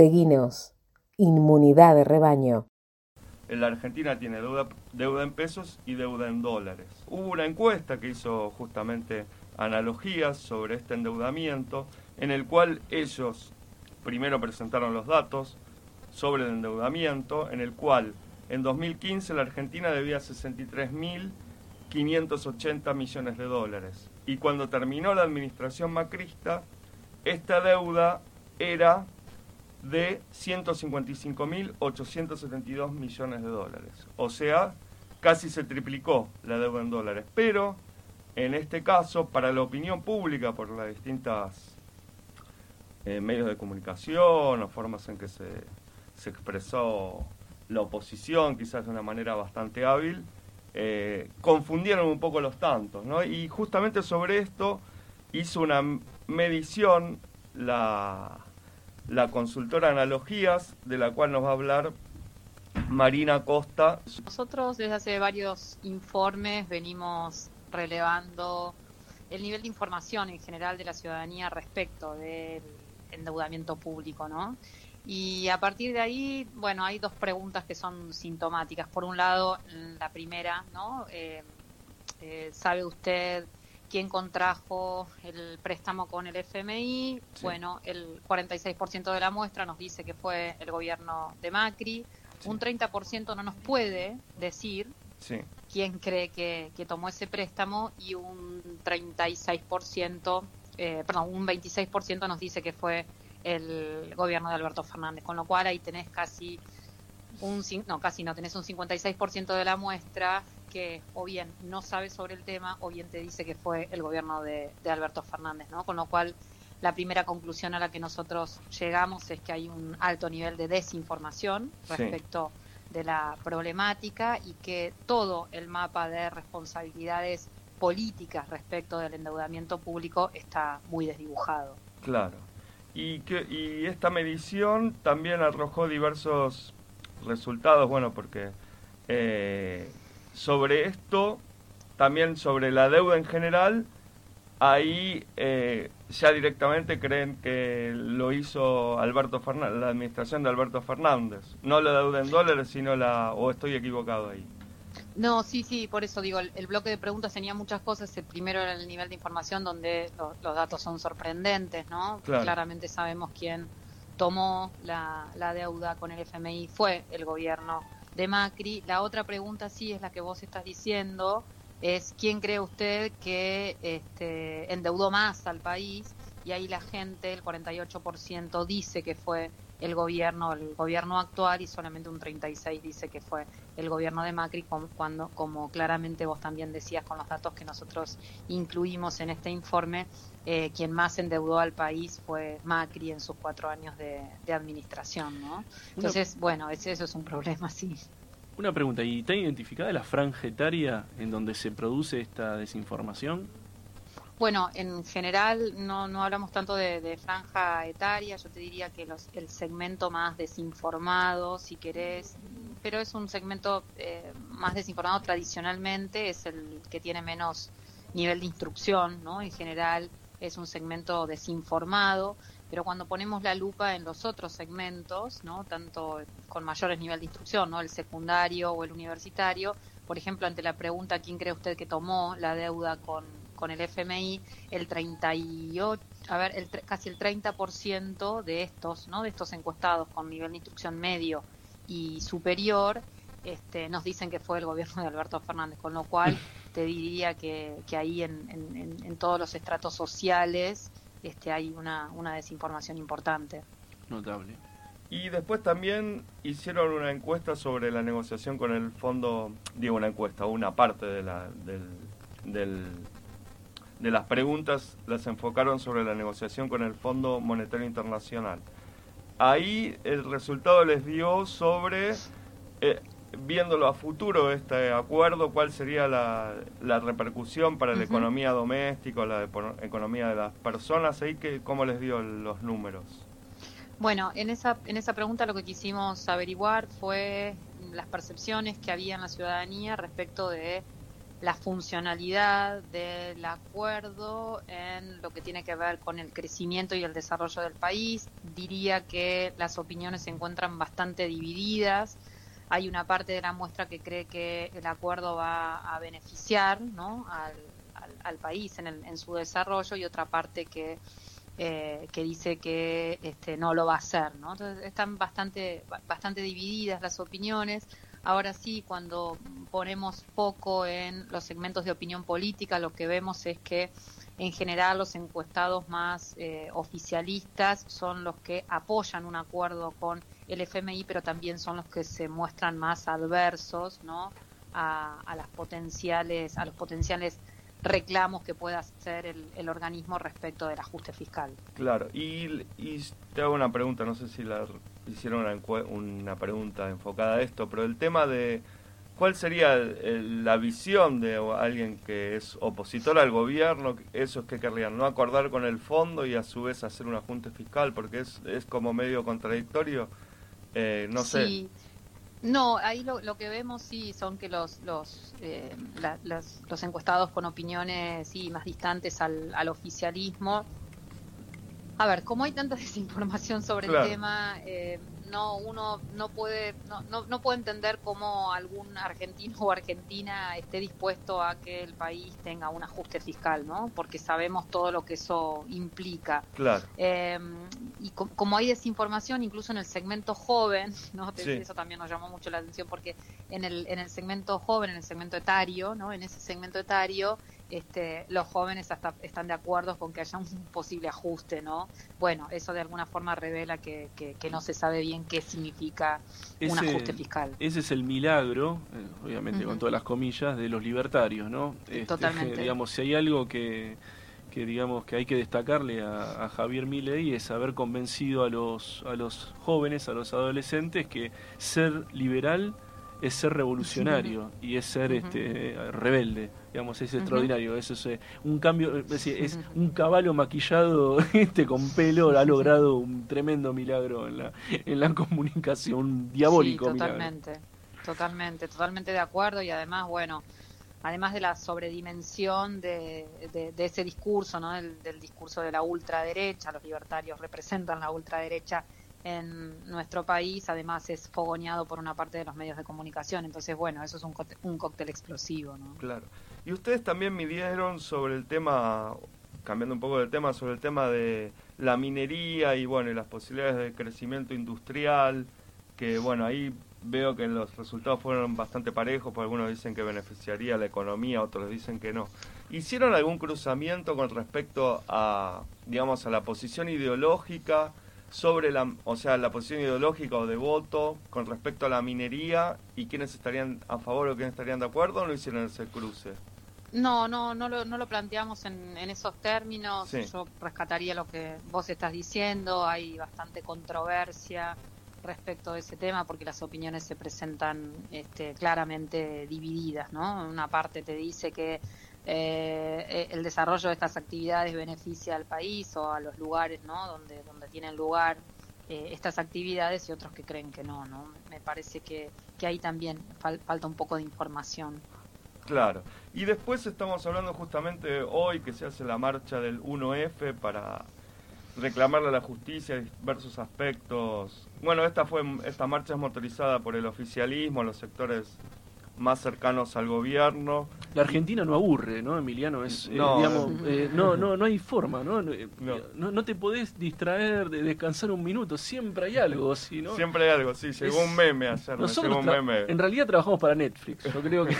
Seguinos. Inmunidad de rebaño. La Argentina tiene deuda, deuda en pesos y deuda en dólares. Hubo una encuesta que hizo justamente analogías sobre este endeudamiento, en el cual ellos primero presentaron los datos sobre el endeudamiento, en el cual en 2015 la Argentina debía 63.580 millones de dólares. Y cuando terminó la administración macrista, esta deuda era de 155.872 millones de dólares. O sea, casi se triplicó la deuda en dólares. Pero, en este caso, para la opinión pública, por las distintas eh, medios de comunicación o formas en que se, se, expresó la oposición, quizás de una manera bastante hábil, eh, confundieron un poco los tantos. ¿no? Y justamente sobre esto hizo una medición la la consultora Analogías, de la cual nos va a hablar Marina Costa. Nosotros desde hace varios informes venimos relevando el nivel de información en general de la ciudadanía respecto del endeudamiento público, ¿no? Y a partir de ahí, bueno, hay dos preguntas que son sintomáticas. Por un lado, la primera, ¿no? Eh, eh, ¿Sabe usted quién contrajo el préstamo con el FMI. Bueno, el 46% de la muestra nos dice que fue el gobierno de Macri. Un 30% no nos puede decir quién cree que, tomó ese préstamo y un 36%, eh, perdón, un 26% nos dice que fue el gobierno de Alberto Fernández. Con lo cual ahí tenés casi un, no, casi no, tenés un 56% de la muestra que o bien no sabe sobre el tema o bien te dice que fue el gobierno de, Alberto Fernández, ¿no? Con lo cual la primera conclusión a la que nosotros llegamos es que hay un alto nivel de desinformación respecto de la problemática y que todo el mapa de responsabilidades políticas respecto del endeudamiento público está muy desdibujado. Claro. Y, que, y esta medición también arrojó diversos resultados, bueno, porque eh, sobre esto, también sobre la deuda en general, ahí eh, ya directamente creen que lo hizo Alberto Fernández, la administración de Alberto Fernández, no la deuda en dólares, sino la, o estoy equivocado ahí. No, sí, sí, por eso digo, el, bloque de preguntas tenía muchas cosas. El primero era el nivel de información donde los datos son sorprendentes, ¿no? Claramente sabemos quién tomó la, la deuda con el FMI, fue el gobierno de Macri. La otra pregunta sí es la que vos estás diciendo, es quién cree usted que este, endeudó más al país y ahí la gente, el 48% dice que fue el gobierno, el gobierno actual y solamente un 36 dice que fue el gobierno de Macri cuando, como claramente vos también decías con los datos que nosotros incluimos en este informe, eh, quien más endeudó al país fue Macri en sus cuatro años de, administración, ¿no? Entonces, bueno, ese, eso es un problema, sí. Una pregunta, ¿y está identificada la franja etaria en donde se produce esta desinformación? Bueno, en general no, no hablamos tanto de, franja etaria, yo te diría que los, el segmento más desinformado, si querés, pero es un segmento eh, más desinformado tradicionalmente, es el que tiene menos nivel de instrucción, ¿no? En general es un segmento desinformado, pero cuando ponemos la lupa en los otros segmentos, ¿no? tanto con mayores niveles de instrucción, ¿no? el secundario o el universitario, por ejemplo, ante la pregunta ¿quién cree usted que tomó la deuda con, con el FMI? El 38, a ver, el, casi el 30% de estos, ¿no? de estos encuestados con nivel de instrucción medio y superior, este, nos dicen que fue el gobierno de Alberto Fernández, con lo cual te diría que, que ahí en, en, en todos los estratos sociales este, hay una, una desinformación importante. Notable. Y después también hicieron una encuesta sobre la negociación con el fondo, digo una encuesta, una parte de, la, del, del, de las preguntas las enfocaron sobre la negociación con el Fondo Monetario Internacional. Ahí el resultado les dio sobre eh, viéndolo a futuro este acuerdo, cuál sería la, repercusión para la economía doméstica, la economía de las personas, ahí que, ¿cómo les dio los números? Bueno, en esa, en esa pregunta lo que quisimos averiguar fue las percepciones que había en la ciudadanía respecto de la funcionalidad del acuerdo en lo que tiene que ver con el crecimiento y el desarrollo del país. Diría que las opiniones se encuentran bastante divididas. Hay una parte de la muestra que cree que el acuerdo va a beneficiar ¿no? al, país en, en, su desarrollo y otra parte que, eh, que dice que este, no lo va a hacer. ¿no? Entonces están bastante, bastante divididas las opiniones. Ahora sí, cuando ponemos poco en los segmentos de opinión política, lo que vemos es que en general los encuestados más eh, oficialistas son los que apoyan un acuerdo con el FMI, pero también son los que se muestran más adversos, ¿no? A, a las potenciales, a los potenciales reclamos que pueda hacer el, el, organismo respecto del ajuste fiscal. Claro, y, y, te hago una pregunta, no sé si la hicieron una, una pregunta enfocada a esto, pero el tema de cuál sería la visión de alguien que es opositor al gobierno, eso es que querrían, no acordar con el fondo y a su vez hacer un ajuste fiscal, porque es, es como medio contradictorio, eh, no sí. sé. No, ahí lo, lo, que vemos sí son que los los, eh, la, los, los encuestados con opiniones sí más distantes al, al oficialismo. A ver, como hay tanta desinformación sobre claro. el tema, eh, no uno no puede no, no, no, puede entender cómo algún argentino o argentina esté dispuesto a que el país tenga un ajuste fiscal no porque sabemos todo lo que eso implica. Claro. Eh, y co como hay desinformación incluso en el segmento joven no sí. eso también nos llamó mucho la atención porque en el en el segmento joven en el segmento etario no en ese segmento etario este, los jóvenes hasta están de acuerdo con que haya un posible ajuste, ¿no? Bueno, eso de alguna forma revela que, que, que no se sabe bien qué significa ese, un ajuste fiscal. Ese es el milagro, eh, obviamente uh -huh. con todas las comillas, de los libertarios, ¿no? Este, Totalmente. digamos, si hay algo que, que digamos que hay que destacarle a, a Javier Milei es haber convencido a los a los jóvenes, a los adolescentes que ser liberal es ser revolucionario y es ser uh -huh. este rebelde digamos es extraordinario uh -huh. eso es eh, un cambio es, decir, es un caballo maquillado este con pelo ha logrado un tremendo milagro en la en la comunicación un diabólico sí, totalmente milagro. totalmente totalmente de acuerdo y además bueno además de la sobredimensión de, de, de ese discurso, ¿no? del, del discurso de la ultraderecha, los libertarios representan la ultraderecha en nuestro país, además es fogoneado por una parte de los medios de comunicación. Entonces, bueno, eso es un, un cóctel explosivo. ¿no? Claro. Y ustedes también midieron sobre el tema, cambiando un poco del tema, sobre el tema de la minería y, bueno, y las posibilidades de crecimiento industrial, que, bueno, ahí veo que los resultados fueron bastante parejos, porque algunos dicen que beneficiaría la economía, otros dicen que no. ¿Hicieron algún cruzamiento con respecto a, digamos, a la posición ideológica sobre la, o sea, la posición ideológica o de voto con respecto a la minería y quiénes estarían a favor o quiénes estarían de acuerdo o no hicieron ese cruce? No, no, no lo, no lo planteamos en, en esos términos. Sí. Yo rescataría lo que vos estás diciendo. Hay bastante controversia respecto de ese tema porque las opiniones se presentan este, claramente divididas, ¿no? Una parte te dice que eh, el desarrollo de estas actividades beneficia al país o a los lugares, ¿no? Donde donde tienen lugar eh, estas actividades y otros que creen que no, ¿no? Me parece que que ahí también fal falta un poco de información. Claro. Y después estamos hablando justamente hoy que se hace la marcha del 1F para reclamarle a la justicia diversos aspectos. Bueno, esta fue esta marcha es motorizada por el oficialismo, los sectores más cercanos al gobierno. La Argentina no aburre, ¿no, Emiliano? Es, eh, no, eh, digamos, eh, no, no, no hay forma, ¿no? No, no, no te podés distraer de descansar un minuto, siempre hay algo, ¿sí, no? Siempre hay algo, sí, llegó es, un meme ayer, nosotros llegó un meme. En realidad trabajamos para Netflix, yo creo que...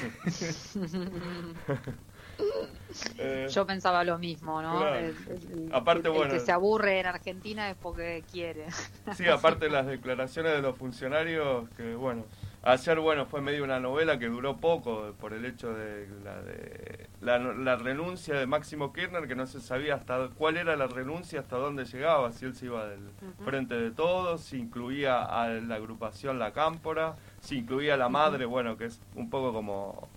Eh, Yo pensaba lo mismo, ¿no? Claro. El, el, aparte, el, bueno, que se aburre en Argentina es porque quiere. Sí, aparte de las declaraciones de los funcionarios, que bueno, ayer bueno fue medio una novela que duró poco por el hecho de la de la, la, renuncia de Máximo Kirchner, que no se sabía hasta cuál era la renuncia, hasta dónde llegaba, si él se iba del uh -huh. frente de todos, si incluía a la agrupación La Cámpora, si incluía a la madre, uh -huh. bueno, que es un poco como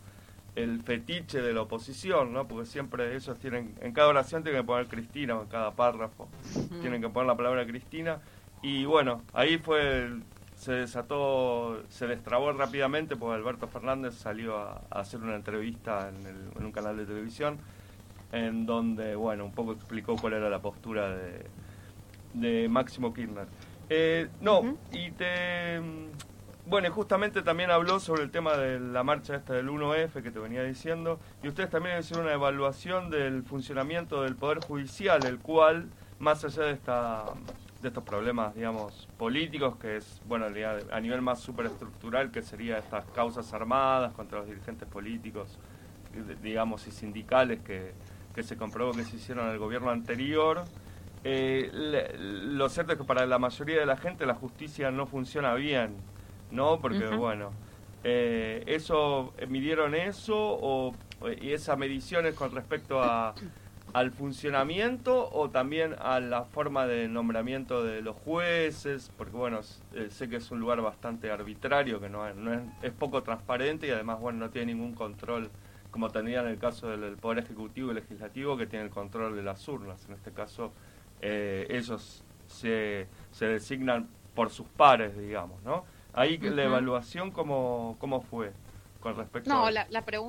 el fetiche de la oposición, ¿no? Porque siempre ellos tienen, en cada oración tienen que poner Cristina, o en cada párrafo, uh -huh. tienen que poner la palabra Cristina. Y bueno, ahí fue, se desató, se destrabó rápidamente porque Alberto Fernández salió a, hacer una entrevista en, un canal de televisión en donde, bueno, un poco explicó cuál era la postura de, de Máximo Kirchner. Eh, no, y te... Bueno, justamente también habló sobre el tema de la marcha esta del 1F que te venía diciendo, y ustedes también hicieron una evaluación del funcionamiento del Poder Judicial, el cual, más allá de esta de estos problemas, digamos, políticos, que es, bueno, a nivel más superestructural, que sería estas causas armadas contra los dirigentes políticos, digamos, y sindicales que, que se comprobó que se hicieron en el gobierno anterior. Eh, lo cierto es que para la mayoría de la gente la justicia no funciona bien, ¿no? Porque, bueno, eh, eso, ¿midieron eso o y esa medición es con respecto a al funcionamiento o también a la forma de nombramiento de los jueces, porque bueno, eh, sé que es un lugar bastante arbitrario, que no, es, es, poco transparente y además bueno, no tiene ningún control, como tendría en el caso del Poder Ejecutivo y Legislativo, que tiene el control de las urnas. En este caso, eh, ellos se, se designan por sus pares, digamos, ¿no? Ahí la evaluación, ¿cómo, ¿cómo fue? No, la,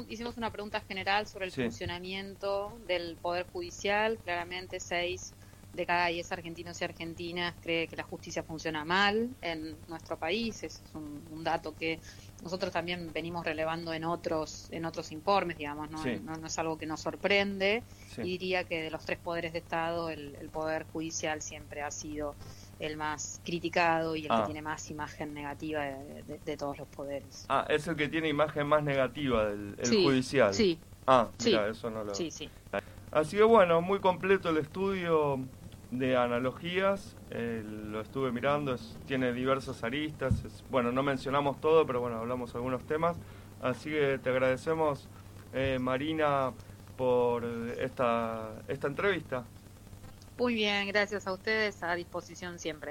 hicimos una pregunta general sobre el funcionamiento del Poder Judicial. Claramente, seis de cada diez argentinos y argentinas cree que la justicia funciona mal en nuestro país. Es un, dato que nosotros también venimos relevando en otros en otros informes, digamos, no, no, es algo que nos sorprende. Y diría que de los tres poderes de Estado, el, el Poder Judicial siempre ha sido el más criticado y el que ah. tiene más imagen negativa de, todos los poderes. Ah, es el que tiene imagen más negativa del judicial. Sí. Ah, mira, eso no lo. Sí, sí. Así que bueno, muy completo el estudio de analogías, eh, lo estuve mirando, tiene diversas aristas, bueno, no mencionamos todo, pero bueno, hablamos algunos temas, así que te agradecemos, eh, Marina, por esta, esta entrevista. Muy bien, gracias a ustedes, a disposición siempre.